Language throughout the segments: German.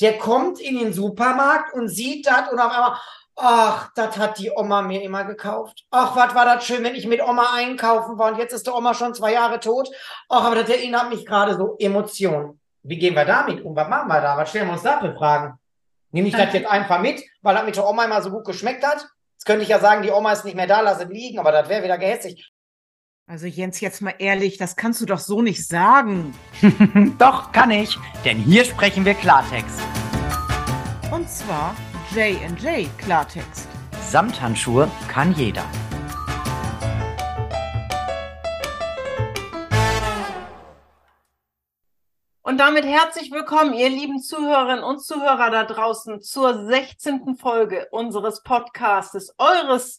Der kommt in den Supermarkt und sieht das und auf einmal, ach, das hat die Oma mir immer gekauft. Ach, was war das schön, wenn ich mit Oma einkaufen war und jetzt ist der Oma schon zwei Jahre tot. Ach, aber das erinnert mich gerade so Emotionen. Wie gehen wir damit um? Was machen wir da? Was stellen wir uns da für Fragen? Nehme ich das jetzt einfach mit, weil das mit der Oma immer so gut geschmeckt hat? Jetzt könnte ich ja sagen, die Oma ist nicht mehr da, lass es liegen, aber das wäre wieder gehässig. Also Jens, jetzt mal ehrlich, das kannst du doch so nicht sagen. doch, kann ich, denn hier sprechen wir Klartext. Und zwar J&J Klartext. Samthandschuhe kann jeder. Und damit herzlich willkommen, ihr lieben Zuhörerinnen und Zuhörer da draußen, zur 16. Folge unseres Podcastes, eures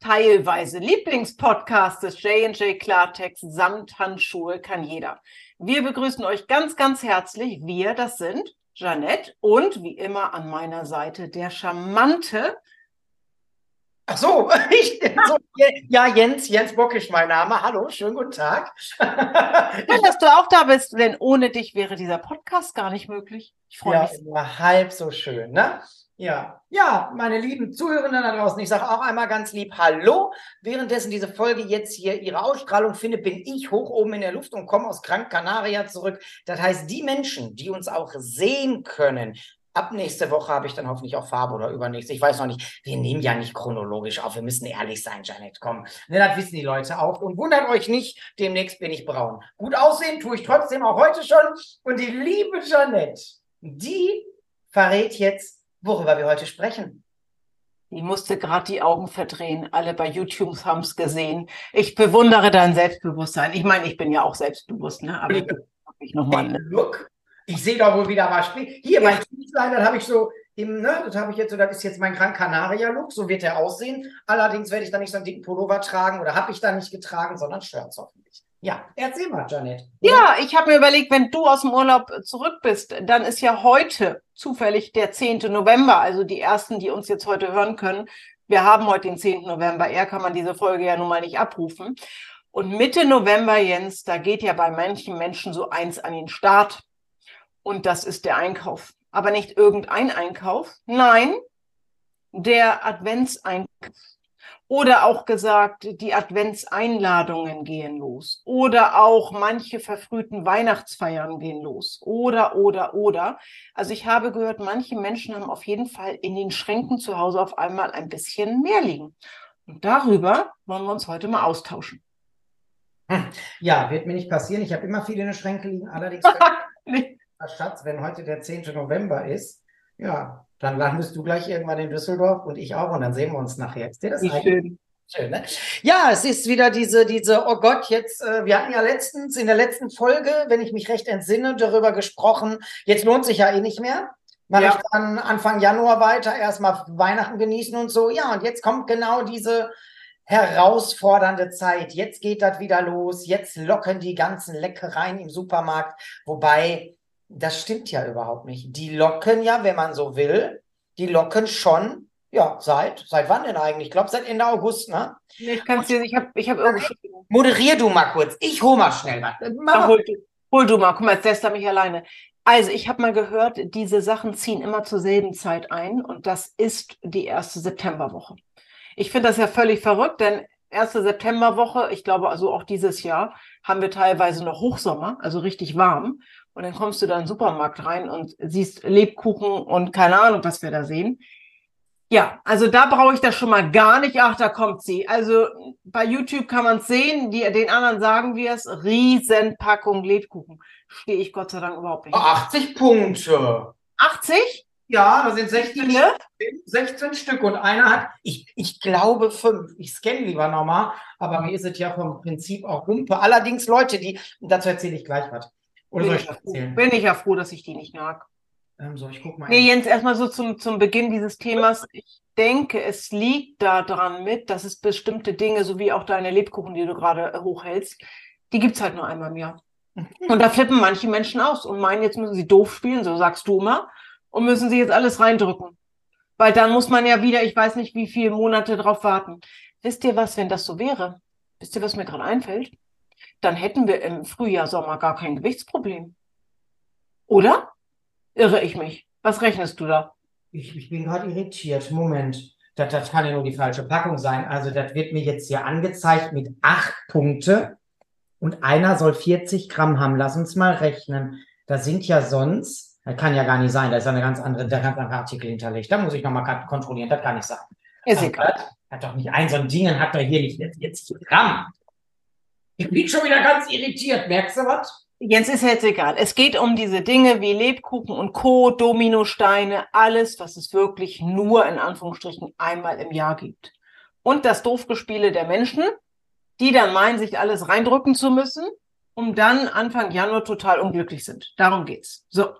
teilweise Lieblingspodcastes J&J Klartext samt Handschuhe kann jeder. Wir begrüßen euch ganz, ganz herzlich. Wir, das sind Jeanette und wie immer an meiner Seite der charmante Ach so, ich, so, ja, Jens, Jens Bock ist mein Name. Hallo, schönen guten Tag. Schön, dass du auch da bist, denn ohne dich wäre dieser Podcast gar nicht möglich. Ich freue ja, mich. Immer halb so schön, ne? Ja, ja, meine lieben Zuhörenden da draußen, ich sage auch einmal ganz lieb Hallo. Währenddessen diese Folge jetzt hier ihre Ausstrahlung findet, bin ich hoch oben in der Luft und komme aus Gran Canaria zurück. Das heißt, die Menschen, die uns auch sehen können, ab nächste Woche habe ich dann hoffentlich auch Farbe oder übernächste. Ich weiß noch nicht. Wir nehmen ja nicht chronologisch auf. Wir müssen ehrlich sein, Janet. Komm. Ne, das wissen die Leute auch. Und wundert euch nicht, demnächst bin ich braun. Gut aussehen tue ich trotzdem auch heute schon. Und die liebe Janet, die verrät jetzt, worüber wir heute sprechen. Die musste gerade die Augen verdrehen. Alle bei YouTube haben es gesehen. Ich bewundere dein Selbstbewusstsein. Ich meine, ich bin ja auch selbstbewusst, ne? Aber ich nochmal. Ne? Look, ich sehe doch wohl wieder was. Hier, mein Tweetline, das habe ich so im, ne, das habe ich jetzt so, das ist jetzt mein Gran Canaria-Look, so wird er aussehen. Allerdings werde ich da nicht so einen dicken Pullover tragen oder habe ich da nicht getragen, sondern Shirts hoffentlich. Ja, erzähl mal, Janet. Ja, ich habe mir überlegt, wenn du aus dem Urlaub zurück bist, dann ist ja heute zufällig der 10. November, also die ersten, die uns jetzt heute hören können. Wir haben heute den 10. November, eher kann man diese Folge ja nun mal nicht abrufen. Und Mitte November, Jens, da geht ja bei manchen Menschen so eins an den Start. Und das ist der Einkauf. Aber nicht irgendein Einkauf. Nein, der Adventseinkauf. Oder auch gesagt, die Adventseinladungen gehen los. Oder auch manche verfrühten Weihnachtsfeiern gehen los. Oder, oder, oder. Also ich habe gehört, manche Menschen haben auf jeden Fall in den Schränken zu Hause auf einmal ein bisschen mehr liegen. Und darüber wollen wir uns heute mal austauschen. Hm. Ja, wird mir nicht passieren. Ich habe immer viele in den Schränken liegen. Allerdings Schatz, wenn heute der 10. November ist, ja, dann landest du gleich irgendwann in Düsseldorf und ich auch und dann sehen wir uns nachher. Ist dir das Wie schön. Schön, ne? Ja, es ist wieder diese, diese, oh Gott, jetzt, äh, wir hatten ja letztens in der letzten Folge, wenn ich mich recht entsinne, darüber gesprochen, jetzt lohnt sich ja eh nicht mehr. Mache ja. ich dann Anfang Januar weiter, erstmal Weihnachten genießen und so. Ja, und jetzt kommt genau diese herausfordernde Zeit. Jetzt geht das wieder los. Jetzt locken die ganzen Leckereien im Supermarkt. Wobei, das stimmt ja überhaupt nicht. Die locken ja, wenn man so will, die locken schon, ja, seit, seit wann denn eigentlich? Ich glaube, seit Ende August, ne? Nee, ich kann dir, ich habe ich hab irgendwo. Moderier du mal kurz. Ich hol mal schnell was. Hol, du, hol du mal, guck mal, jetzt lässt er mich alleine. Also, ich habe mal gehört, diese Sachen ziehen immer zur selben Zeit ein und das ist die erste Septemberwoche. Ich finde das ja völlig verrückt, denn erste Septemberwoche, ich glaube also auch dieses Jahr, haben wir teilweise noch Hochsommer, also richtig warm. Und dann kommst du da in den Supermarkt rein und siehst Lebkuchen und keine Ahnung, was wir da sehen. Ja, also da brauche ich das schon mal gar nicht. Ach, da kommt sie. Also bei YouTube kann man es sehen. Die, den anderen sagen wir es. Riesenpackung Lebkuchen. Stehe ich Gott sei Dank überhaupt nicht. 80 Punkte. 80? Ja, da sind 16, Stück, 16 Stück und einer hat, ich, ich glaube fünf. Ich scanne lieber nochmal, aber mir ist es ja vom Prinzip auch Humpe. Allerdings Leute, die, dazu erzähle ich gleich was. Oder bin soll ich das erzählen? Bin ich ja froh, dass ich die nicht mag. Ähm, so, ich guck mal. Nee, Jens, erstmal so zum, zum Beginn dieses Themas. Ich denke, es liegt daran mit, dass es bestimmte Dinge, so wie auch deine Lebkuchen, die du gerade äh, hochhältst, die gibt's halt nur einmal im Jahr. Und da flippen manche Menschen aus und meinen, jetzt müssen sie doof spielen, so sagst du immer, und müssen sie jetzt alles reindrücken. Weil dann muss man ja wieder, ich weiß nicht, wie viele Monate drauf warten. Wisst ihr was, wenn das so wäre? Wisst ihr, was mir gerade einfällt? Dann hätten wir im Frühjahr, Sommer gar kein Gewichtsproblem. Oder? Irre ich mich? Was rechnest du da? Ich, ich bin gerade irritiert. Moment. Das, das kann ja nur die falsche Packung sein. Also, das wird mir jetzt hier angezeigt mit acht Punkte. Und einer soll 40 Gramm haben. Lass uns mal rechnen. Das sind ja sonst, das kann ja gar nicht sein. Da ist ja eine ganz andere, der ganz andere Artikel hinterlegt. Da muss ich nochmal kontrollieren. Das kann nicht sein. Ist egal. Hat doch nicht ein so ein Ding, hat doch hier nicht 40 Gramm. Ich bin schon wieder ganz irritiert. Merkst du was? Jens ist jetzt egal. Es geht um diese Dinge wie Lebkuchen und Co., Dominosteine, alles, was es wirklich nur in Anführungsstrichen einmal im Jahr gibt. Und das Doofgespiele der Menschen, die dann meinen, sich alles reindrücken zu müssen, um dann Anfang Januar total unglücklich sind. Darum geht's. So,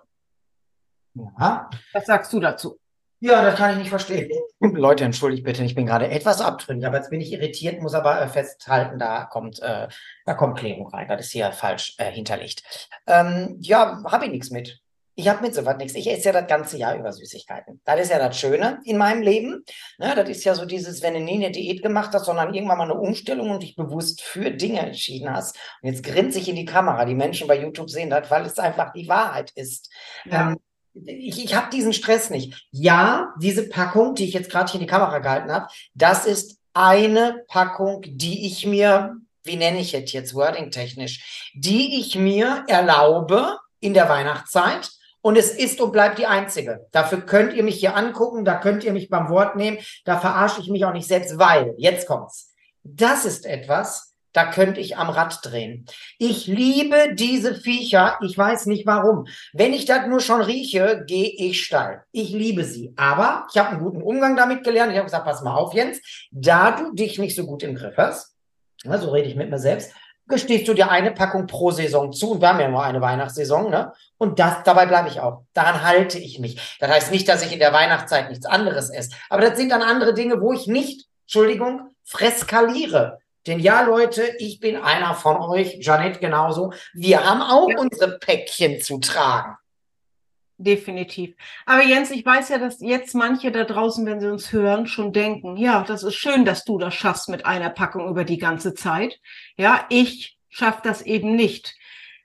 Ja. was sagst du dazu? Ja, das kann ich nicht verstehen. Leute, entschuldigt bitte, ich bin gerade etwas abtrünnig, aber jetzt bin ich irritiert, muss aber äh, festhalten, da kommt, äh, da kommt Klärung rein. Das ist hier falsch äh, hinterlegt. Ähm, ja, habe ich nichts mit. Ich habe mit sowas nichts. Ich esse ja das ganze Jahr über Süßigkeiten. Das ist ja das Schöne in meinem Leben. Ne, das ist ja so dieses, wenn du nie eine Diät gemacht hast, sondern irgendwann mal eine Umstellung und dich bewusst für Dinge entschieden hast. Und jetzt grinst sich in die Kamera. Die Menschen bei YouTube sehen das, weil es einfach die Wahrheit ist. Ja. Ähm, ich, ich habe diesen Stress nicht. Ja, diese Packung, die ich jetzt gerade hier in die Kamera gehalten habe, das ist eine Packung, die ich mir, wie nenne ich es jetzt wording-technisch, die ich mir erlaube in der Weihnachtszeit. Und es ist und bleibt die einzige. Dafür könnt ihr mich hier angucken, da könnt ihr mich beim Wort nehmen, da verarsche ich mich auch nicht selbst, weil, jetzt kommt's. Das ist etwas, da könnte ich am Rad drehen. Ich liebe diese Viecher. Ich weiß nicht warum. Wenn ich das nur schon rieche, gehe ich steil. Ich liebe sie. Aber ich habe einen guten Umgang damit gelernt. Ich habe gesagt, pass mal auf, Jens, da du dich nicht so gut im Griff hast, na, so rede ich mit mir selbst, gestehst du dir eine Packung pro Saison zu. Und wir haben ja nur eine Weihnachtssaison, ne? Und das, dabei bleibe ich auch. Daran halte ich mich. Das heißt nicht, dass ich in der Weihnachtszeit nichts anderes esse. Aber das sind dann andere Dinge, wo ich nicht, Entschuldigung, freskaliere. Denn ja, Leute, ich bin einer von euch, Janette genauso. Wir haben auch Ja. unsere Päckchen zu tragen. Definitiv. Aber Jens, ich weiß ja, dass jetzt manche da draußen, wenn sie uns hören, schon denken, ja, das ist schön, dass du das schaffst mit einer Packung über die ganze Zeit. Ja, ich schaff das eben nicht.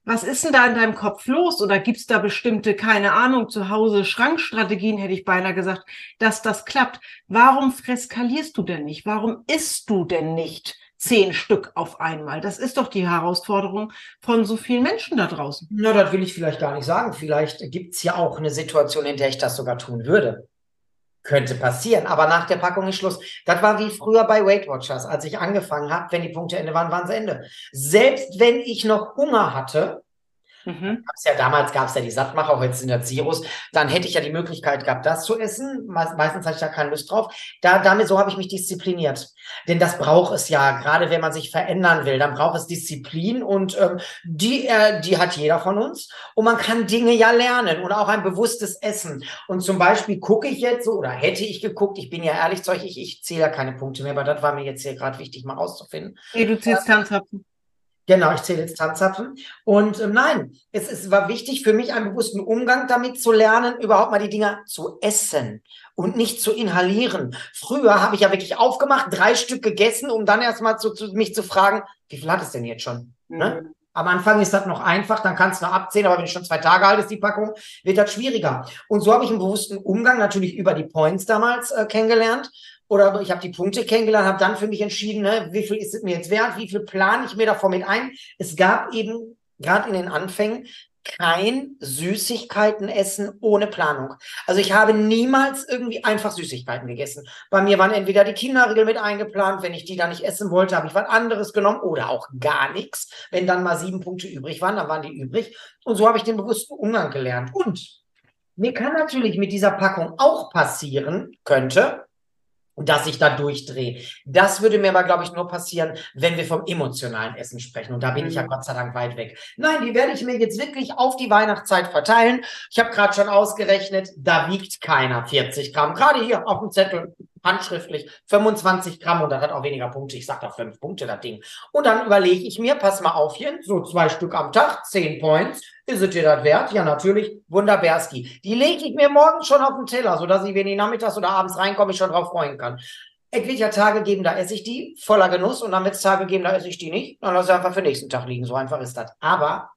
Was ist denn da in deinem Kopf los? Oder gibt's da bestimmte, keine Ahnung, zu Hause Schrankstrategien, hätte ich beinahe gesagt, dass das klappt? Warum freskalierst du denn nicht? Warum isst du denn nicht zehn Stück auf einmal? Das ist doch die Herausforderung von so vielen Menschen da draußen. Na, das will ich vielleicht gar nicht sagen. Vielleicht gibt's ja auch eine Situation, in der ich das sogar tun würde. Könnte passieren, aber nach der Packung ist Schluss. Das war wie früher bei Weight Watchers, als ich angefangen habe, wenn die Punkte Ende waren, waren sie Ende. Selbst wenn ich noch Hunger hatte, Mhm. gab's ja damals gab es ja die Sattmacher, heute sind das Zeros, dann hätte ich ja die Möglichkeit gehabt, das zu essen. Me meistens hatte ich da keine Lust drauf. Da, damit so habe ich mich diszipliniert. Denn das braucht es ja, gerade wenn man sich verändern will, dann braucht es Disziplin und ähm, die, äh, die hat jeder von uns. Und man kann Dinge ja lernen und auch ein bewusstes Essen. Und zum Beispiel gucke ich jetzt so, oder hätte ich geguckt, ich bin ja ehrlich zu euch, ich, ich zähle ja keine Punkte mehr, aber das war mir jetzt hier gerade wichtig, mal rauszufinden. Nee, du zählst Tanzapfen. Genau, ich zähle jetzt Tanzapfen. Und ähm, nein, es, es war wichtig für mich, einen bewussten Umgang damit zu lernen, überhaupt mal die Dinger zu essen und nicht zu inhalieren. Früher habe ich ja wirklich aufgemacht, drei Stück gegessen, um dann erstmal zu, zu, mich zu fragen, wie viel hat es denn jetzt schon? Ne? Am Anfang ist das noch einfach, dann kannst du abzählen, aber wenn es schon zwei Tage alt ist, die Packung, wird das schwieriger. Und so habe ich einen bewussten Umgang natürlich über die Points damals äh, kennengelernt. Oder ich habe die Punkte kennengelernt, habe dann für mich entschieden, ne, wie viel ist es mir jetzt wert, wie viel plane ich mir davor mit ein. Es gab eben gerade in den Anfängen kein Süßigkeiten essen ohne Planung. Also ich habe niemals irgendwie einfach Süßigkeiten gegessen. Bei mir waren entweder die Kinderriegel mit eingeplant, wenn ich die dann nicht essen wollte, habe ich was anderes genommen oder auch gar nichts. Wenn dann mal sieben Punkte übrig waren, dann waren die übrig. Und so habe ich den bewussten Umgang gelernt. Und mir kann natürlich mit dieser Packung auch passieren, könnte, dass ich da durchdrehe. Das würde mir aber, glaube ich, nur passieren, wenn wir vom emotionalen Essen sprechen. Und da bin ich ja Mhm. Gott sei Dank weit weg. Nein, die werde ich mir jetzt wirklich auf die Weihnachtszeit verteilen. Ich habe gerade schon ausgerechnet, da wiegt keiner 40 Gramm. Gerade hier auf dem Zettel, handschriftlich, 25 Gramm und das hat auch weniger Punkte. Ich sag doch fünf Punkte, das Ding. Und dann überlege ich mir, pass mal auf hier, so zwei Stück am Tag, 10 Points. Ist es dir das wert? Ja, natürlich. Wunderbarski. Die lege ich mir morgen schon auf den Teller, sodass ich, wenn ich nachmittags oder abends reinkomme, ich schon drauf freuen kann. Ja Tage geben, da esse ich die voller Genuss und dann wird es Tage geben, da esse ich die nicht. Dann lasse ich einfach für den nächsten Tag liegen. So einfach ist das. Aber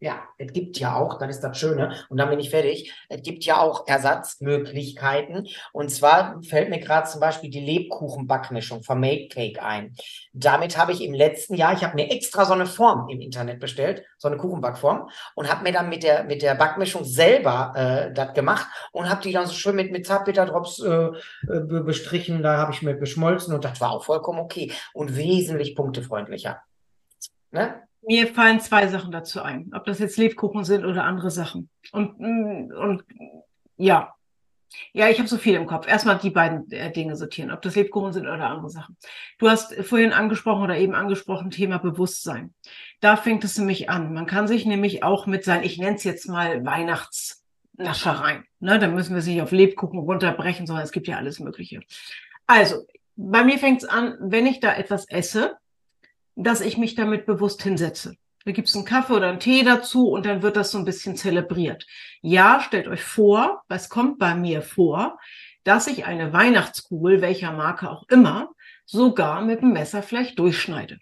Ja, es gibt ja auch, dann ist das Schöne, und dann bin ich fertig, es gibt ja auch Ersatzmöglichkeiten. Und zwar fällt mir gerade zum Beispiel die Lebkuchenbackmischung von Make Cake ein. Damit habe ich im letzten Jahr, ich habe mir extra so eine Form im Internet bestellt, so eine Kuchenbackform, und habe mir dann mit der, mit der Backmischung selber äh, das gemacht und habe die dann so schön mit, mit Zartbitterdrops äh, äh, bestrichen, da habe ich mir geschmolzen und das war auch vollkommen okay und wesentlich punktefreundlicher. Ne? Mir fallen zwei Sachen dazu ein, ob das jetzt Lebkuchen sind oder andere Sachen. Und, mm, und ja, ja, ich habe so viel im Kopf. Erstmal die beiden äh, Dinge sortieren, ob das Lebkuchen sind oder andere Sachen. Du hast vorhin angesprochen oder eben angesprochen Thema Bewusstsein. Da fängt es nämlich an. Man kann sich nämlich auch mit sein, ich nenne es jetzt mal Weihnachtsnaschereien. Ne, da müssen wir sich auf Lebkuchen runterbrechen, sondern es gibt ja alles Mögliche. Also, bei mir fängt es an, wenn ich da etwas esse, dass ich mich damit bewusst hinsetze. Da gibt es einen Kaffee oder einen Tee dazu und dann wird das so ein bisschen zelebriert. Ja, stellt euch vor, was kommt bei mir vor, dass ich eine Weihnachtskugel, welcher Marke auch immer, sogar mit dem Messer vielleicht durchschneide.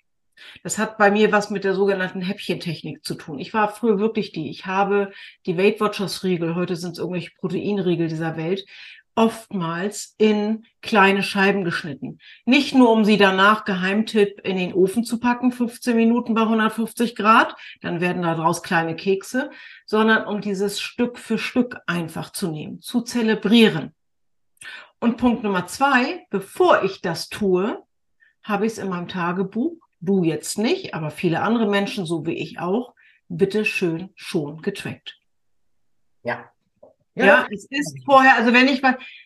Das hat bei mir was mit der sogenannten Häppchentechnik zu tun. Ich war früher wirklich die. Ich habe die Weight Watchers Riegel, heute sind es irgendwelche Proteinriegel dieser Welt, oftmals in kleine Scheiben geschnitten. Nicht nur, um sie danach Geheimtipp in den Ofen zu packen, 15 Minuten bei 150 Grad, dann werden daraus kleine Kekse, sondern um dieses Stück für Stück einfach zu nehmen, zu zelebrieren. Und Punkt Nummer zwei, bevor ich das tue, habe ich es in meinem Tagebuch, du jetzt nicht, aber viele andere Menschen, so wie ich auch, bitte schön schon getrackt. Ja, ja, ja, es ist vorher, also wenn ich,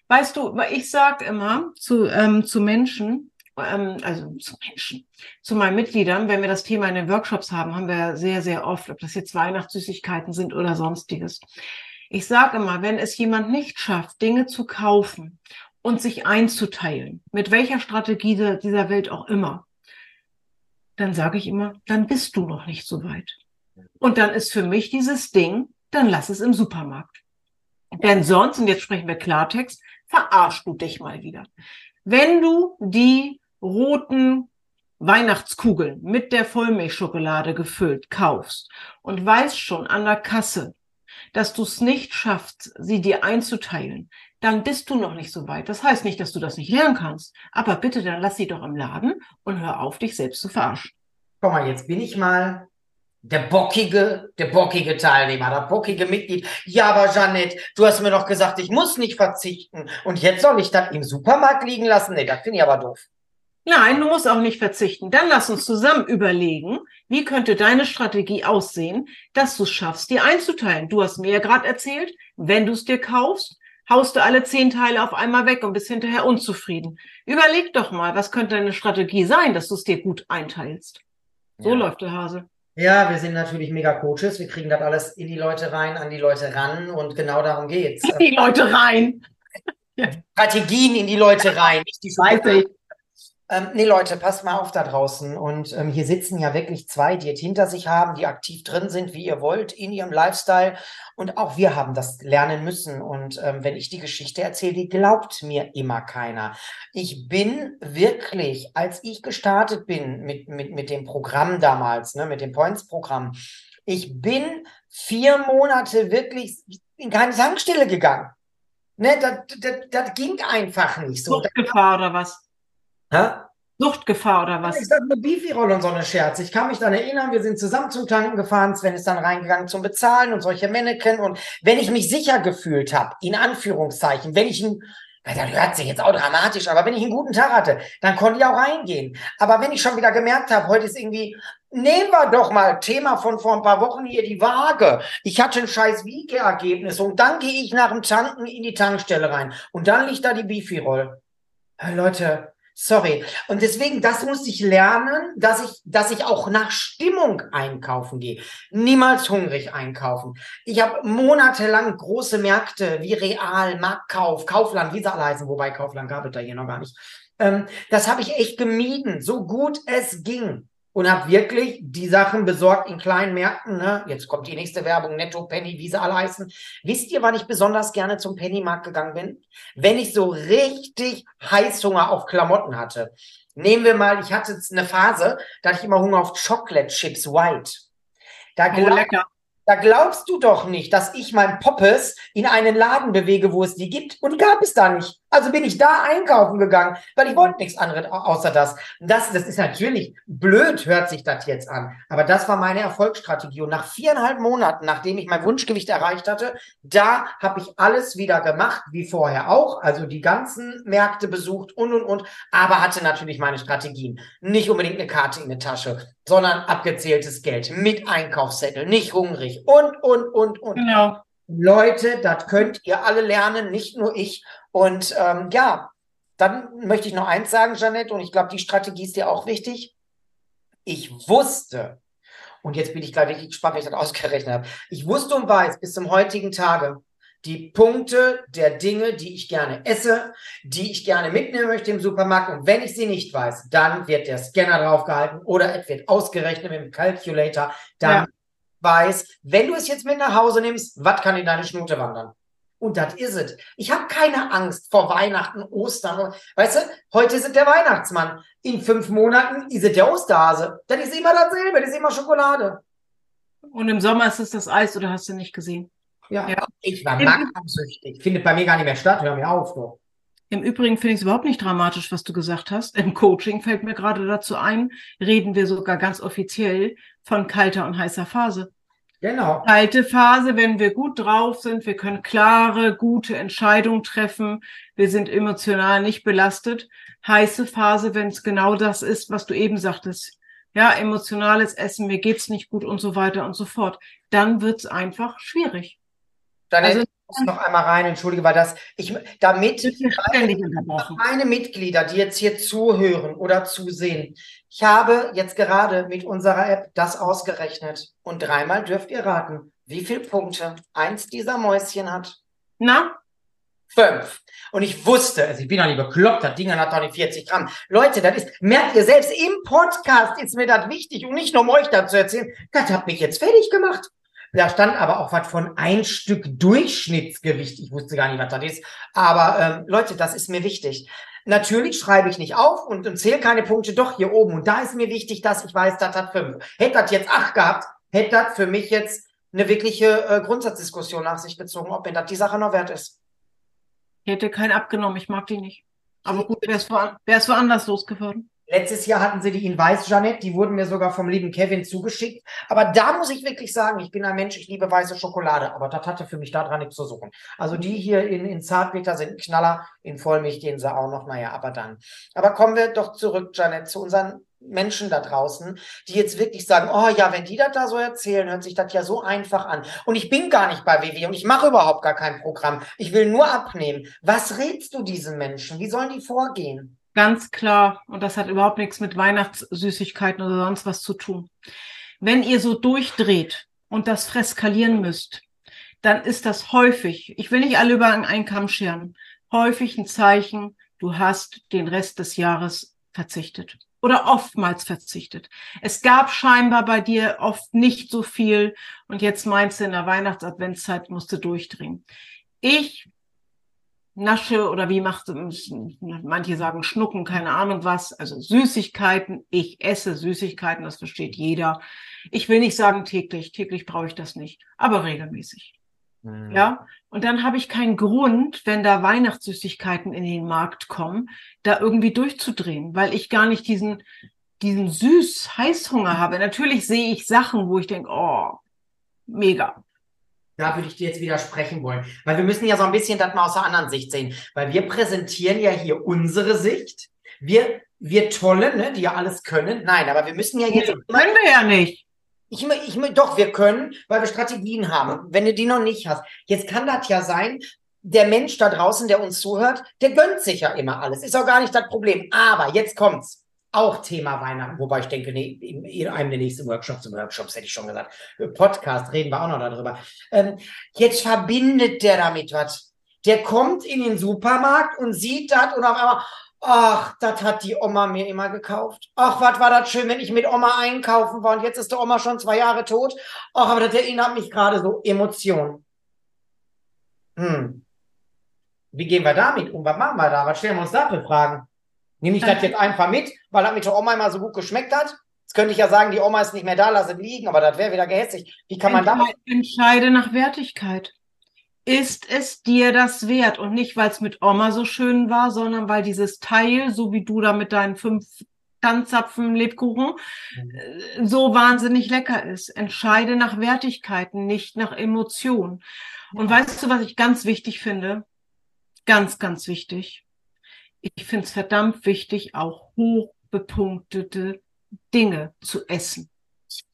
weißt du, ich sage immer zu, ähm, zu Menschen, ähm, also zu Menschen, zu meinen Mitgliedern, wenn wir das Thema in den Workshops haben, haben wir sehr, sehr oft, ob das jetzt Weihnachtssüßigkeiten sind oder sonstiges. Ich sage immer, wenn es jemand nicht schafft, Dinge zu kaufen und sich einzuteilen, mit welcher Strategie dieser Welt auch immer, dann sage ich immer, dann bist du noch nicht so weit. Und dann ist für mich dieses Ding, dann lass es im Supermarkt. Denn sonst, und jetzt sprechen wir Klartext, verarschst du dich mal wieder. Wenn du die roten Weihnachtskugeln mit der Vollmilchschokolade gefüllt kaufst und weißt schon an der Kasse, dass du es nicht schaffst, sie dir einzuteilen, dann bist du noch nicht so weit. Das heißt nicht, dass du das nicht lernen kannst. Aber bitte, dann lass sie doch im Laden und hör auf, dich selbst zu verarschen. Guck mal, jetzt bin ich mal der bockige, der bockige Teilnehmer, der bockige Mitglied. Ja, aber Jeanette, du hast mir doch gesagt, ich muss nicht verzichten. Und jetzt soll ich das im Supermarkt liegen lassen? Nee, das finde ich aber doof. Nein, du musst auch nicht verzichten. Dann lass uns zusammen überlegen, wie könnte deine Strategie aussehen, dass du es schaffst, dir einzuteilen. Du hast mir ja gerade erzählt, wenn du es dir kaufst, haust du alle zehn Teile auf einmal weg und bist hinterher unzufrieden. Überleg doch mal, was könnte deine Strategie sein, dass du es dir gut einteilst. So ja. läuft der Hase. Ja, wir sind natürlich mega Coaches. Wir kriegen das alles in die Leute rein, an die Leute ran und genau darum geht's. Die Leute rein. Strategien in die Leute rein, nicht die Weiß ähm, nee, Leute, passt mal auf da draußen. Und ähm, hier sitzen ja wirklich zwei, die es hinter sich haben, die aktiv drin sind, wie ihr wollt, in ihrem Lifestyle. Und auch wir haben das lernen müssen. Und ähm, wenn ich die Geschichte erzähle, die glaubt mir immer keiner. Ich bin wirklich, als ich gestartet bin mit, mit, mit dem Programm damals, ne, mit dem Points-Programm, ich bin vier Monate wirklich in keine Tankstelle gegangen. Ne, das, das, das ging einfach nicht so. Suchtgefahr oder was? Hä? Suchtgefahr oder was? Ich sag eine Bifi-Rolle und so eine Scherz. Ich kann mich dann erinnern, wir sind zusammen zum Tanken gefahren, Sven ist dann reingegangen zum Bezahlen und solche Männchen. Und wenn ich mich sicher gefühlt habe, in Anführungszeichen, wenn ich ein das hört sich jetzt auch dramatisch, aber wenn ich einen guten Tag hatte, dann konnte ich auch reingehen. Aber wenn ich schon wieder gemerkt habe, heute ist irgendwie, nehmen wir doch mal Thema von vor ein paar Wochen hier die Waage. Ich hatte ein scheiß Wiegeergebnis und dann gehe ich nach dem Tanken in die Tankstelle rein und dann liegt da die Bifi-Roll. Leute, Sorry. Und deswegen, das muss ich lernen, dass ich, dass ich auch nach Stimmung einkaufen gehe. Niemals hungrig einkaufen. Ich habe monatelang große Märkte wie Real, Marktkauf, Kaufland, wie sie alle heißen, wobei Kaufland gab es da hier noch gar nicht. Ähm, das habe ich echt gemieden, so gut es ging und habe wirklich die Sachen besorgt in kleinen Märkten. Ne? Jetzt kommt die nächste Werbung, Netto, Penny, wie sie alle heißen. Wisst ihr, wann ich besonders gerne zum Pennymarkt gegangen bin? Wenn ich so richtig Heißhunger auf Klamotten hatte. Nehmen wir mal, ich hatte eine Phase, da hatte ich immer Hunger auf Chocolate Chips White. Da, oh, lecker. Da glaubst du doch nicht, dass ich mein Poppes in einen Laden bewege, wo es die gibt. Und gab es da nicht. Also bin ich da einkaufen gegangen, weil ich wollte nichts anderes au- außer das. Das, das ist natürlich blöd, hört sich das jetzt an. Aber das war meine Erfolgsstrategie. Und nach viereinhalb Monaten, nachdem ich mein Wunschgewicht erreicht hatte, da habe ich alles wieder gemacht, wie vorher auch. Also die ganzen Märkte besucht und, und, und. Aber hatte natürlich meine Strategien. Nicht unbedingt eine Karte in der Tasche, sondern abgezähltes Geld mit Einkaufszettel, nicht hungrig und, und, und, und. Genau. Leute, das könnt ihr alle lernen, nicht nur ich. Und ähm, ja, dann möchte ich noch eins sagen, Jeanette, und ich glaube, die Strategie ist dir auch wichtig. Ich wusste, und jetzt bin ich gerade richtig gespannt, wenn ich das ausgerechnet habe. Ich wusste und weiß bis zum heutigen Tage die Punkte der Dinge, die ich gerne esse, die ich gerne mitnehmen möchte im Supermarkt. Und wenn ich sie nicht weiß, dann wird der Scanner draufgehalten oder es wird ausgerechnet mit dem Calculator. Dann Ja. weiß, wenn du es jetzt mit nach Hause nimmst, was kann in deine Schnute wandern? Und das is es. Ich habe keine Angst vor Weihnachten, Ostern. Weißt du, heute ist es der Weihnachtsmann. In fünf Monaten ist es der Osterhase. Dann ist immer dasselbe, das ist immer Schokolade. Und im Sommer ist es das Eis, oder hast du nicht gesehen? Ja, Ja. ich war magersüchtig. Findet bei mir gar nicht mehr statt. Hör mir auf, du. Im Übrigen finde ich es überhaupt nicht dramatisch, was du gesagt hast. Im Coaching fällt mir gerade dazu ein, reden wir sogar ganz offiziell von kalter und heißer Phase. Genau. Kalte Phase, wenn wir gut drauf sind, wir können klare, gute Entscheidungen treffen, wir sind emotional nicht belastet. Heiße Phase, wenn es genau das ist, was du eben sagtest. Ja, emotionales Essen, mir geht's nicht gut und so weiter und so fort. Dann wird's einfach schwierig. Janette, Also- ich muss noch einmal rein, entschuldige, weil das, ich, damit meine Mitglieder, die jetzt hier zuhören oder zusehen, ich habe jetzt gerade mit unserer App das ausgerechnet und dreimal dürft ihr raten, wie viele Punkte eins dieser Mäuschen hat. Na, Fünf. Und ich wusste, also ich bin doch nicht bekloppt, das Ding hat doch nicht 40 Gramm. Leute, das ist, merkt ihr selbst, im Podcast ist mir das wichtig und nicht nur um euch dazu erzählen, das hat mich jetzt fertig gemacht. Da stand aber auch was von ein Stück Durchschnittsgewicht. Ich wusste gar nicht, was das ist. Aber ähm, Leute, das ist mir wichtig. Natürlich schreibe ich nicht auf und, und zähle keine Punkte, doch hier oben. Und da ist mir wichtig, dass ich weiß, das hat fünf. Hätte das jetzt acht gehabt, hätte das für mich jetzt eine wirkliche äh, Grundsatzdiskussion nach sich gezogen, ob mir das die Sache noch wert ist. ich hätte keinen abgenommen, ich mag die nicht. Aber gut, wäre es woanders losgeworden. Letztes Jahr hatten sie die in Weiß, Jeanette. Die wurden mir sogar vom lieben Kevin zugeschickt. Aber da muss ich wirklich sagen, ich bin ein Mensch, ich liebe weiße Schokolade. Aber das hatte für mich daran nichts zu suchen. Also die hier in, in Zartbitter sind ein Knaller. In Vollmilch gehen sie auch noch. Naja, aber dann. Aber kommen wir doch zurück, Jeanette, zu unseren Menschen da draußen, die jetzt wirklich sagen, oh ja, wenn die das da so erzählen, hört sich das ja so einfach an. Und ich bin gar nicht bei WW und ich mache überhaupt gar kein Programm. Ich will nur abnehmen. Was rätst du diesen Menschen? Wie sollen die vorgehen? Ganz klar. Und das hat überhaupt nichts mit Weihnachtssüßigkeiten oder sonst was zu tun. Wenn ihr so durchdreht und das freskalieren müsst, dann ist das häufig, ich will nicht alle über einen Kamm scheren, häufig ein Zeichen, du hast den Rest des Jahres verzichtet oder oftmals verzichtet. Es gab scheinbar bei dir oft nicht so viel und jetzt meinst du in der Weihnachtsadventszeit musst du durchdringen. Ich nasche oder wie macht manche sagen Schnucken, keine Ahnung was, also Süßigkeiten. Ich esse Süßigkeiten, das versteht jeder. Ich will nicht sagen täglich, täglich brauche ich das nicht, aber regelmäßig. Ja, und dann habe ich keinen Grund, wenn da Weihnachtssüßigkeiten in den Markt kommen, da irgendwie durchzudrehen, weil ich gar nicht diesen, diesen süß Heißhunger habe. Natürlich sehe ich Sachen, wo ich denke, oh, mega. Da würde ich dir jetzt widersprechen wollen, weil wir müssen ja so ein bisschen das mal aus der anderen Sicht sehen, weil wir präsentieren ja hier unsere Sicht. Wir, wir Tolle, ne, die ja alles können. Nein, aber wir müssen ja jetzt Können wir ja nicht. Ich, ich, doch, wir können, weil wir Strategien haben. Wenn du die noch nicht hast. Jetzt kann das ja sein, der Mensch da draußen, der uns zuhört, der gönnt sich ja immer alles. Ist auch gar nicht das Problem. Aber jetzt kommt's. Auch Thema Weihnachten, wobei ich denke, nee, in, in einem der nächsten Workshops, im Workshops hätte ich schon gesagt, Podcast, reden wir auch noch darüber. Ähm, jetzt verbindet der damit was. Der kommt in den Supermarkt und sieht das und auf einmal, ach, das hat die Oma mir immer gekauft. Ach, was war das schön, wenn ich mit Oma einkaufen war und jetzt ist der Oma schon zwei Jahre tot. Ach, aber das erinnert mich gerade so Emotionen. Hm. Wie gehen wir damit um? Was machen wir da? Was stellen wir uns da für Fragen? Nehme ich das jetzt einfach mit, weil das mit der Oma immer so gut geschmeckt hat? Jetzt könnte ich ja sagen, die Oma ist nicht mehr da, lass ihn liegen, aber das wäre wieder gehässig. Wie kann man Entscheide, damit? entscheide nach Wertigkeit. Ist es dir das wert? Und nicht, weil es mit Oma so schön war, sondern weil dieses Teil, so wie du da mit deinen fünf Tanzzapfen Lebkuchen, äh, so wahnsinnig lecker ist. Entscheide nach Wertigkeiten, nicht nach Emotionen. Und weißt du, was ich ganz wichtig finde? Ganz, ganz wichtig. Ich finde es verdammt wichtig, auch hochbepunktete Dinge zu essen,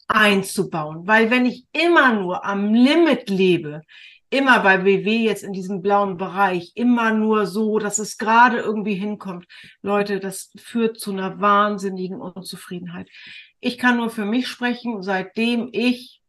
einzubauen. Weil wenn ich immer nur am Limit lebe, immer bei WW jetzt in diesem blauen Bereich, immer nur so, dass es gerade irgendwie hinkommt, Leute, das führt zu einer wahnsinnigen Unzufriedenheit. Ich kann nur für mich sprechen, seitdem ich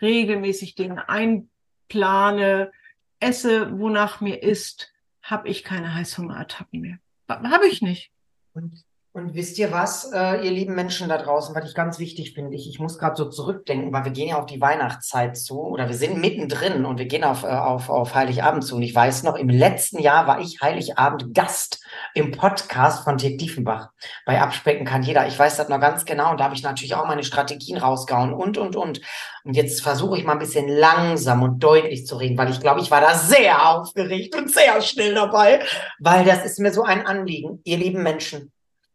regelmäßig Dinge einplane, esse, wonach mir ist, habe ich keine Heißhungerattacken mehr. Habe ich nicht. Und, und wisst ihr was, äh, ihr lieben Menschen da draußen, was ich ganz wichtig finde, ich, ich muss gerade so zurückdenken, weil wir gehen ja auf die Weihnachtszeit zu oder wir sind mittendrin und wir gehen auf, äh, auf, auf Heiligabend zu. Und ich weiß noch, im letzten Jahr war ich Heiligabend Gast im Podcast von Dirk Diefenbach. Bei Abspecken kann jeder. Ich weiß das noch ganz genau und da habe ich natürlich auch meine Strategien rausgehauen und, und, und. Und jetzt versuche ich mal ein bisschen langsam und deutlich zu reden, weil ich glaube, ich war da sehr aufgeregt und sehr schnell dabei, weil das ist mir so ein Anliegen, ihr lieben Menschen.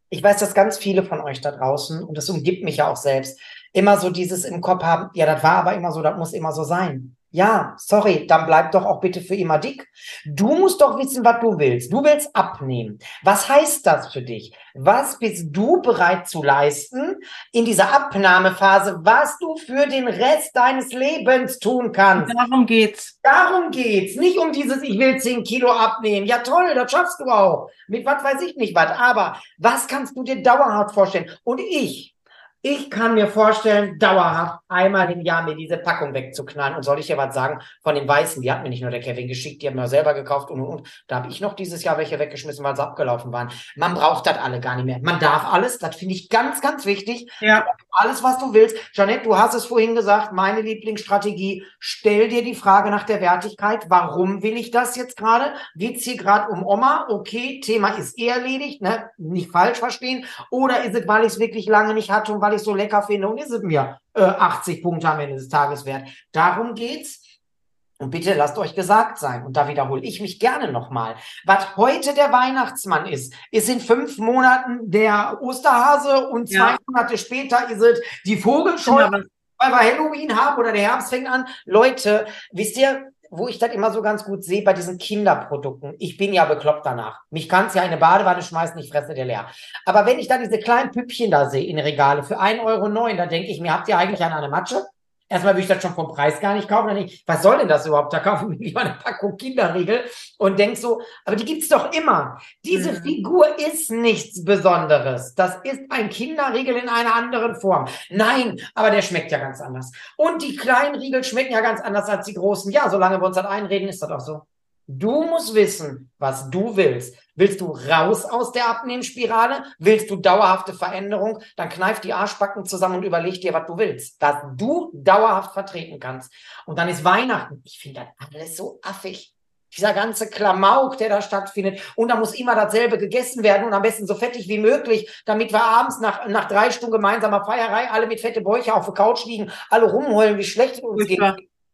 Ich weiß, dass ganz viele von euch da draußen, und das umgibt mich ja auch selbst, immer so dieses im Kopf haben, ja, das war aber immer so, das muss immer so sein. Ja, sorry, dann bleib doch auch bitte für immer dick. Du musst doch wissen, was du willst. Du willst abnehmen. Was heißt das für dich? Was bist du bereit zu leisten in dieser Abnahmephase, was du für den Rest deines Lebens tun kannst? Darum geht's. Darum geht's. Nicht um dieses, ich will 10 Kilo abnehmen. Ja, toll, das schaffst du auch. Mit was weiß ich nicht was. Aber was kannst du dir dauerhaft vorstellen? Und ich, ich kann mir vorstellen, dauerhaft einmal im Jahr mir diese Packung wegzuknallen. Und soll ich dir was sagen? Von den Weißen, die hat mir nicht nur der Kevin geschickt, die haben wir selber gekauft und und und. Da habe ich noch dieses Jahr welche weggeschmissen, weil sie abgelaufen waren. Man braucht das alle gar nicht mehr. Man darf alles, das finde ich ganz, ganz wichtig. Ja. Alles, was du willst. Jeanette, du hast es vorhin gesagt, meine Lieblingsstrategie. Stell dir die Frage nach der Wertigkeit. Warum will ich das jetzt gerade? Geht's hier gerade um Oma? Okay, Thema ist eh erledigt, ne? Nicht falsch verstehen. Oder ist es, weil ich es wirklich lange nicht hatte und weil ich so lecker finde und ist es mir äh, 80 Punkte am Ende des Tages wert? Darum geht's. Und bitte lasst euch gesagt sein, und da wiederhole ich mich gerne nochmal, was heute der Weihnachtsmann ist, ist in fünf Monaten der Osterhase und zwei Ja. Monate später ist es die Vogelscheuche, Genau. weil wir Halloween haben oder der Herbst fängt an. Leute, wisst ihr, wo ich das immer so ganz gut sehe bei diesen Kinderprodukten. Ich bin ja bekloppt danach. Mich kann's ja in eine Badewanne schmeißen, ich fresse dir leer. Aber wenn ich da diese kleinen Püppchen da sehe in Regale für 1,09 Euro, da denke ich mir, habt ihr eigentlich eine, eine Matsche? Erstmal will ich das schon vom Preis gar nicht kaufen. Dann ich, was soll denn das überhaupt? Da kaufe ich mir lieber eine Packung Kinderriegel und denk so, aber die gibt's doch immer. Diese Mhm. Figur ist nichts Besonderes. Das ist ein Kinderriegel in einer anderen Form. Nein, aber der schmeckt ja ganz anders. Und die kleinen Riegel schmecken ja ganz anders als die großen. Ja, solange wir uns das einreden, ist das auch so. Du musst wissen, was du willst. Willst du raus aus der Abnehmensspirale? Willst du dauerhafte Veränderung? Dann kneif die Arschbacken zusammen und überleg dir, was du willst, dass du dauerhaft vertreten kannst. Und dann ist Weihnachten. Ich finde das alles so affig. Dieser ganze Klamauk, der da stattfindet. Und da muss immer dasselbe gegessen werden und am besten so fettig wie möglich, damit wir abends nach, nach drei Stunden gemeinsamer Feierei alle mit fette Bäuche auf der Couch liegen, alle rumheulen, wie schlecht es uns geht.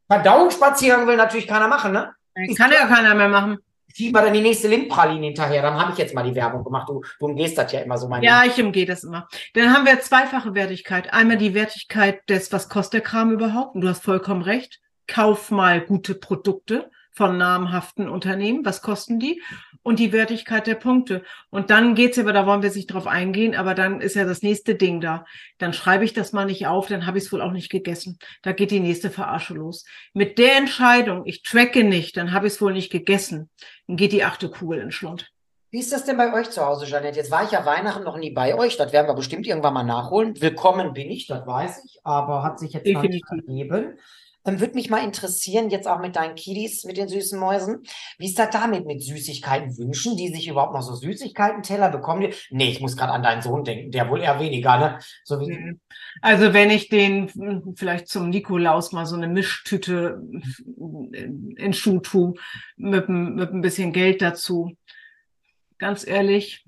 Verdauungsspaziergang will natürlich keiner machen, ne? Kann ja keiner mehr machen. Schieben wir dann die nächste Lindpraline hinterher. Dann habe ich jetzt mal die Werbung gemacht. Du, du umgehst das ja immer so, mein Ja, ich umgehe das immer. Dann haben wir zweifache Wertigkeit. Einmal die Wertigkeit des, was kostet der Kram überhaupt? Und du hast vollkommen recht. Kauf mal gute Produkte von namhaften Unternehmen. Was kosten die? Und die Wertigkeit der Punkte. Und dann geht's aber, da wollen wir nicht drauf eingehen, aber dann ist ja das nächste Ding da. Dann schreibe ich das mal nicht auf, dann habe ich es wohl auch nicht gegessen. Da geht die nächste Verarsche los. Mit der Entscheidung, ich tracke nicht, dann habe ich es wohl nicht gegessen. Dann geht die achte Kugel in Schlund. Wie ist das denn bei euch zu Hause, Janette? Jetzt war ich ja Weihnachten noch nie bei euch. Das werden wir bestimmt irgendwann mal nachholen. Willkommen bin ich, das weiß ich, aber hat sich jetzt noch nicht Definitiv. ergeben. Ähm, Würde mich mal interessieren, jetzt auch mit deinen Kiddies, mit den süßen Mäusen. Wie ist das damit mit Süßigkeiten? Wünschen die sich überhaupt noch so Süßigkeiten-Teller? Bekommen die? Nee, ich muss gerade an deinen Sohn denken. Der wohl eher weniger, ne? So wie, Mhm. Also wenn ich den vielleicht zum Nikolaus mal so eine Mischtüte in Schuh tue, mit, mit ein bisschen Geld dazu. Ganz ehrlich,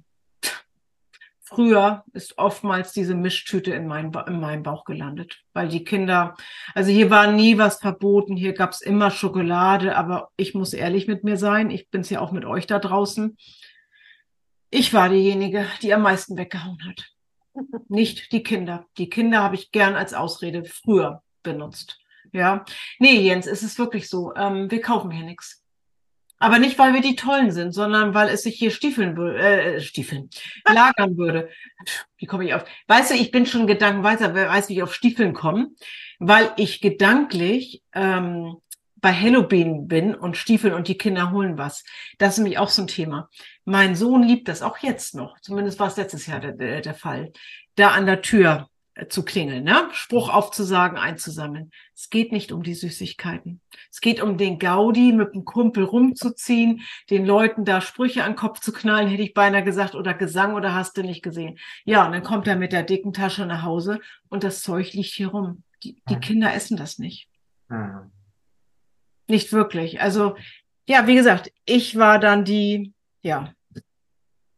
früher ist oftmals diese Mischtüte in, mein, in meinem Bauch gelandet, weil die Kinder, also hier war nie was verboten, hier gab es immer Schokolade, aber ich muss ehrlich mit mir sein, ich bin's ja auch mit euch da draußen. Ich war diejenige, die am meisten weggehauen hat. Nicht die Kinder. Die Kinder habe ich gern als Ausrede früher benutzt. Ja. Nee, Jens, es ist wirklich so. Ähm, wir kaufen hier nichts. Aber nicht, weil wir die Tollen sind, sondern weil es sich hier stiefeln würde, äh, stiefeln, lagern würde. Wie komme ich auf? Weißt du, ich bin schon gedankenweise, wer weiß, wie ich auf Stiefeln komme, weil ich gedanklich ähm, bei Halloween bin und Stiefeln und die Kinder holen was. Das ist nämlich auch so ein Thema. Mein Sohn liebt das auch jetzt noch. Zumindest war es letztes Jahr der, der, der Fall. Da an der Tür äh, zu klingeln, ne? Spruch aufzusagen, einzusammeln. Es geht nicht um die Süßigkeiten. Es geht um den Gaudi, mit dem Kumpel rumzuziehen, den Leuten da Sprüche an den Kopf zu knallen, hätte ich beinahe gesagt, oder Gesang oder hast du nicht gesehen. Ja, und dann kommt er mit der dicken Tasche nach Hause und das Zeug liegt hier rum. Die, die Ja. Kinder essen das nicht. Hm. Nicht wirklich. Also, ja, wie gesagt, ich war dann die, ja,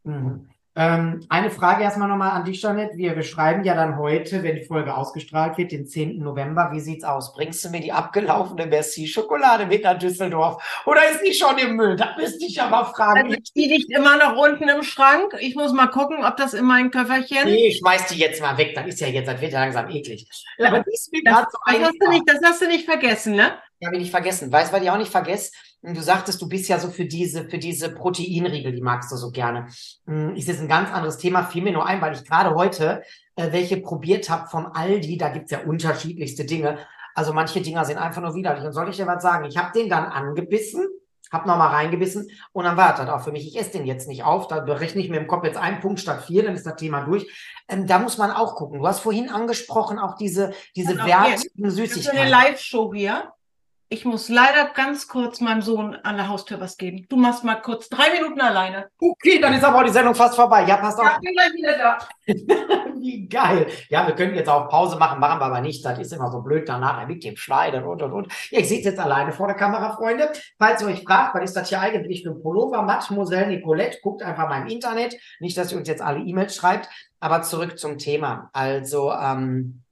Mhm. Ähm, eine Frage erstmal nochmal an dich, Janet. Wir, wir schreiben ja dann heute, wenn die Folge ausgestrahlt wird, den 10. November. Wie sieht's aus? Bringst du mir die abgelaufene Merci-Schokolade mit nach Düsseldorf? Oder ist die schon im Müll? Da müsste ich aber fragen. Also die liegt immer noch unten im Schrank. Ich muss mal gucken, ob das in mein Köfferchen. Nee, ich schmeiß die jetzt mal weg. Das ist ja jetzt, das wird ja langsam eklig. Aber Das, gerade so das, hast du nicht, das hast du nicht vergessen, ne? Ja, habe ich nicht vergessen. Weißt du, was ich auch nicht vergesse? Du sagtest, du bist ja so für diese, für diese Proteinriegel, die magst du so gerne. Hm, Ist jetzt ein ganz anderes Thema, fiel mir nur ein, weil ich gerade heute äh, welche probiert habe vom Aldi. Da gibt's ja unterschiedlichste Dinge. Also manche Dinger sind einfach nur widerlich. Und soll ich dir was sagen? Ich habe den dann angebissen, habe nochmal reingebissen und dann war das auch für mich. Ich esse den jetzt nicht auf. Da berechne ich mir im Kopf jetzt einen Punkt statt vier, dann ist das Thema durch. Ähm, da muss man auch gucken. Du hast vorhin angesprochen, auch diese, diese Genau, wertigen Das ist eine Süßigkeiten. Live-Show hier. Ich muss leider ganz kurz meinem Sohn an der Haustür was geben. Du machst mal kurz drei Minuten alleine. Okay, dann ist aber auch die Sendung fast vorbei. Ja, passt Ja, auf. bin gleich wieder da. Wie geil. Ja, wir können jetzt auch Pause machen, machen wir aber nicht. Das ist immer so blöd danach mit dem Schneiden und und und. Ja, ich sitze jetzt alleine vor der Kamera, Freunde. Falls ihr euch fragt, was ist das hier eigentlich für ein Pullover? Mademoiselle Nicolette, guckt einfach mal im Internet. Nicht, dass ihr uns jetzt alle E-Mails schreibt, aber zurück zum Thema. Also, ähm,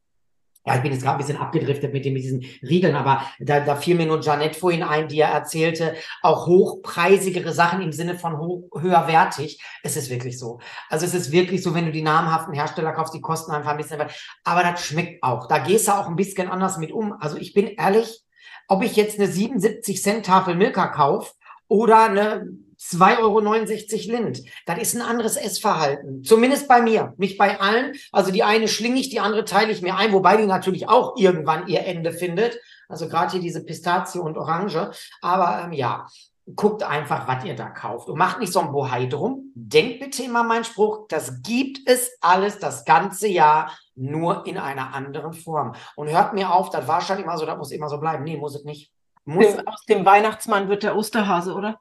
ja, ich bin jetzt gerade ein bisschen abgedriftet mit, dem, mit diesen Riegeln, aber da, da fiel mir nur Janette vorhin ein, die ja erzählte, auch hochpreisigere Sachen im Sinne von hoch, höherwertig. Es ist wirklich so. Also es ist wirklich so, wenn du die namhaften Hersteller kaufst, die kosten einfach ein bisschen, aber das schmeckt auch. Da gehst du auch ein bisschen anders mit um. Also ich bin ehrlich, ob ich jetzt eine 77 Cent Tafel Milka kaufe oder eine 2,69 Euro Lind. Das ist ein anderes Essverhalten. Zumindest bei mir. Nicht bei allen. Also die eine schlinge ich, die andere teile ich mir ein, wobei die natürlich auch irgendwann ihr Ende findet. Also gerade hier diese Pistazie und Orange. Aber ähm, ja, guckt einfach, was ihr da kauft. Und macht nicht so ein Bohai drum. Denkt bitte immer mein Spruch, das gibt es alles das ganze Jahr, nur in einer anderen Form. Und hört mir auf, das war schon immer so, das muss immer so bleiben. Nee, muss es nicht. Muss Aus dem Weihnachtsmann wird der Osterhase, oder?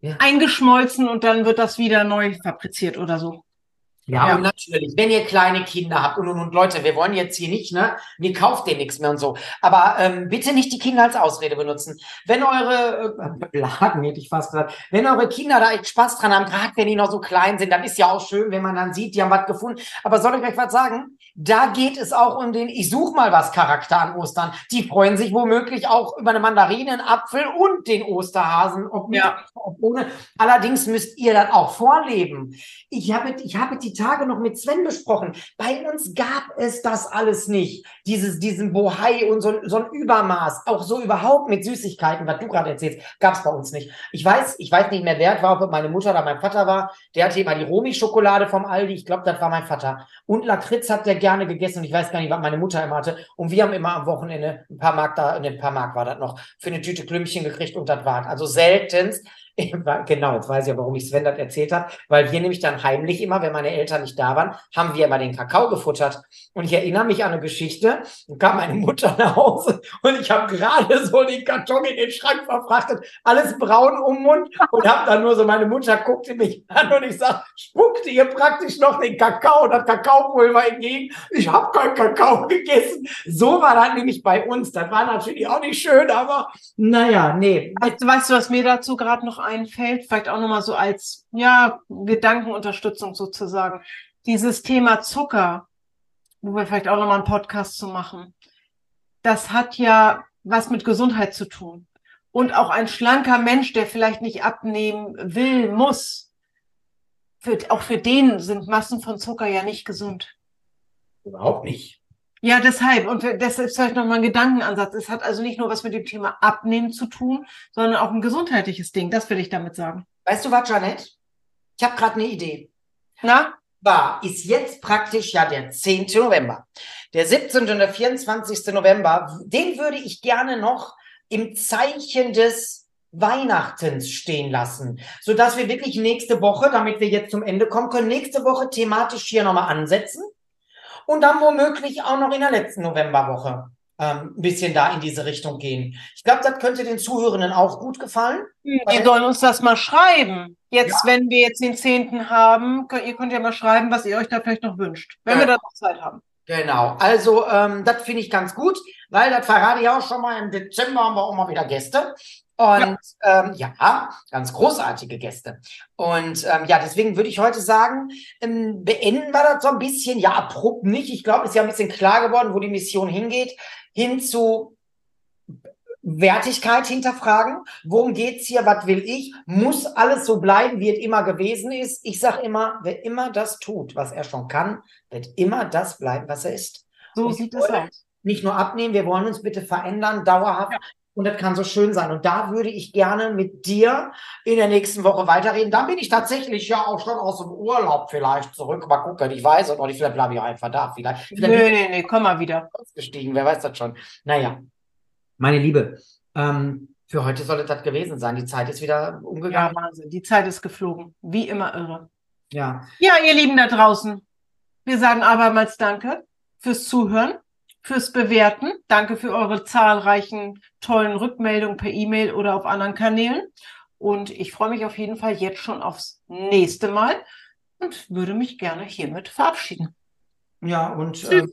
Ja. Eingeschmolzen und dann wird das wieder neu fabriziert oder so. Ja, Ja. natürlich, wenn ihr kleine Kinder habt und, und, und Leute, wir wollen jetzt hier nicht, ne, mir kauft ihr nichts mehr und so. Aber ähm, bitte nicht die Kinder als Ausrede benutzen. Wenn eure, äh, Blagen hätte ich fast gesagt, wenn eure Kinder da echt Spaß dran haben, gerade wenn die noch so klein sind, dann ist ja auch schön, wenn man dann sieht, die haben was gefunden. Aber soll ich euch was sagen? Da geht es auch um den, ich such mal was Charakter an Ostern. Die freuen sich womöglich auch über eine Mandarine, einen Apfel und den Osterhasen, ob mit, Ja. ob ohne. Allerdings müsst ihr das auch vorleben. Ich habe, ich habe die Tage noch mit Sven besprochen. Bei uns gab es das alles nicht. Dieses, diesen Bohai und so, so ein Übermaß. Auch so überhaupt mit Süßigkeiten, was du gerade erzählst, gab es bei uns nicht. Ich weiß, ich weiß nicht mehr, wer es war, ob es meine Mutter oder mein Vater war. Der hatte immer die Romi-Schokolade vom Aldi. Ich glaube, das war mein Vater. Und Lakritz hat der gerne gegessen. Und ich weiß gar nicht, was meine Mutter immer hatte. Und wir haben immer am Wochenende ein paar Mark da, ein paar Mark war das noch, für eine Tüte Klümpchen gekriegt und das war Also seltenst Genau, jetzt weiß ich ja, warum ich Sven das erzählt habe, weil wir nämlich dann heimlich immer, wenn meine Eltern nicht da waren, haben wir immer den Kakao gefuttert. Und ich erinnere mich an eine Geschichte, da kam meine Mutter nach Hause und ich habe gerade so den Karton in den Schrank verfrachtet, alles braun um den Mund und habe dann nur so, meine Mutter guckte mich an und ich sag, spuckte ihr praktisch noch den Kakao, das Kakaopulver entgegen. Ich habe keinen Kakao gegessen. So war das nämlich bei uns. Das war natürlich auch nicht schön, aber naja, nee. Weißt du, weißt du, was mir dazu gerade noch einfällt? Vielleicht auch nochmal so als, ja, Gedankenunterstützung sozusagen. dieses Thema Zucker, wo wir vielleicht auch nochmal einen Podcast zu machen, das hat ja was mit Gesundheit zu tun. Und auch ein schlanker Mensch, der vielleicht nicht abnehmen will, muss, für, auch für den sind Massen von Zucker ja nicht gesund. Überhaupt nicht. Ja, deshalb. Und das ist vielleicht nochmal ein Gedankenansatz. Es hat also nicht nur was mit dem Thema Abnehmen zu tun, sondern auch ein gesundheitliches Ding. Das will ich damit sagen. Weißt du was, Janet? Ich habe gerade eine Idee. Na? War, ist jetzt praktisch ja der 10. November. Der 17. und der 24. November, den würde ich gerne noch im Zeichen des Weihnachtens stehen lassen, so dass wir wirklich nächste Woche, damit wir jetzt zum Ende kommen können, nächste Woche thematisch hier nochmal ansetzen und dann womöglich auch noch in der letzten Novemberwoche ähm, ein bisschen da in diese Richtung gehen. Ich glaube, das könnte den Zuhörenden auch gut gefallen. Die sollen uns das mal schreiben. Jetzt, ja. wenn wir jetzt den zehnten haben, könnt, ihr könnt ja mal schreiben, was ihr euch da vielleicht noch wünscht, wenn ja. wir da noch Zeit haben. Genau, also ähm, das finde ich ganz gut, weil das verrate ich auch schon mal, im Dezember haben wir auch mal wieder Gäste. Und ja, ähm, ja ganz großartige Gäste. Und ähm, ja, deswegen würde ich heute sagen, ähm, beenden wir das so ein bisschen, ja, abrupt nicht. Ich glaube, es ist ja ein bisschen klar geworden, wo die Mission hingeht, hin zu Wertigkeit hinterfragen. Worum geht's hier? Was will ich? Muss alles so bleiben, wie es immer gewesen ist? Ich sage immer, wer immer das tut, was er schon kann, wird immer das bleiben, was er ist. So sieht es aus. Nicht nur abnehmen, wir wollen uns bitte verändern, dauerhaft. Ja. Und das kann so schön sein. Und da würde ich gerne mit dir in der nächsten Woche weiterreden. Dann bin ich tatsächlich ja auch schon aus dem Urlaub vielleicht zurück. Mal gucken, ich weiß es noch nicht. Vielleicht bleibe ich auch einfach da. Vielleicht, vielleicht nee, nee, nee, komm mal wieder. Ausgestiegen, wer weiß das schon. Naja, meine Liebe, ähm, für heute sollte das gewesen sein. Die Zeit ist wieder umgegangen. Ja, Wahnsinn. Die Zeit ist geflogen. Wie immer irre. Ja. Ja, ihr Lieben da draußen. Wir sagen abermals Danke fürs Zuhören fürs Bewerten. Danke für eure zahlreichen tollen Rückmeldungen per E-Mail oder auf anderen Kanälen. Und ich freue mich auf jeden Fall jetzt schon aufs nächste Mal und würde mich gerne hiermit verabschieden. Ja, und äh,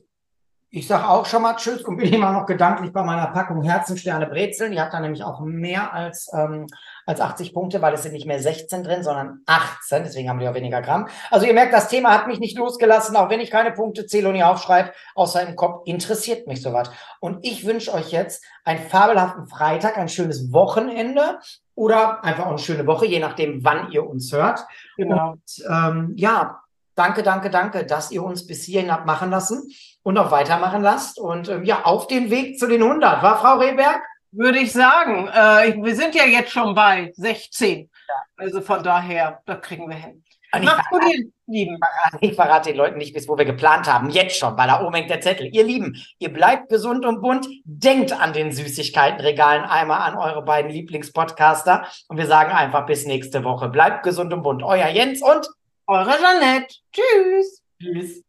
ich sage auch schon mal Tschüss und bin immer noch gedanklich bei meiner Packung Herzensterne Brezeln. Die hat da nämlich auch mehr als, ähm, als 80 Punkte, weil es sind nicht mehr 16 drin, sondern 18. Deswegen haben die auch weniger Gramm. Also ihr merkt, das Thema hat mich nicht losgelassen, auch wenn ich keine Punkte zähle und ihr aufschreibe, außer im Kopf interessiert mich sowas. Und ich wünsche euch jetzt einen fabelhaften Freitag, ein schönes Wochenende oder einfach auch eine schöne Woche, je nachdem, wann ihr uns hört. Genau. Und ähm, ja, Danke, danke, danke, dass ihr uns bis hierhin habt machen lassen und auch weitermachen lasst. Und ähm, ja, auf den Weg zu den 100. War Frau Rehberg? Würde ich sagen. Äh, wir sind ja jetzt schon bei 16. Ja. Also von daher, da kriegen wir hin. Und Macht's gut, ihr Lieben. Ich verrate den Leuten nicht, bis wo wir geplant haben. Jetzt schon, weil da oben hängt der Zettel. Ihr Lieben, ihr bleibt gesund und bunt. Denkt an den Süßigkeitenregalen einmal an eure beiden Lieblingspodcaster. Und wir sagen einfach bis nächste Woche. Bleibt gesund und bunt. Euer Jens und eure Jeanette. Tschüss. Tschüss.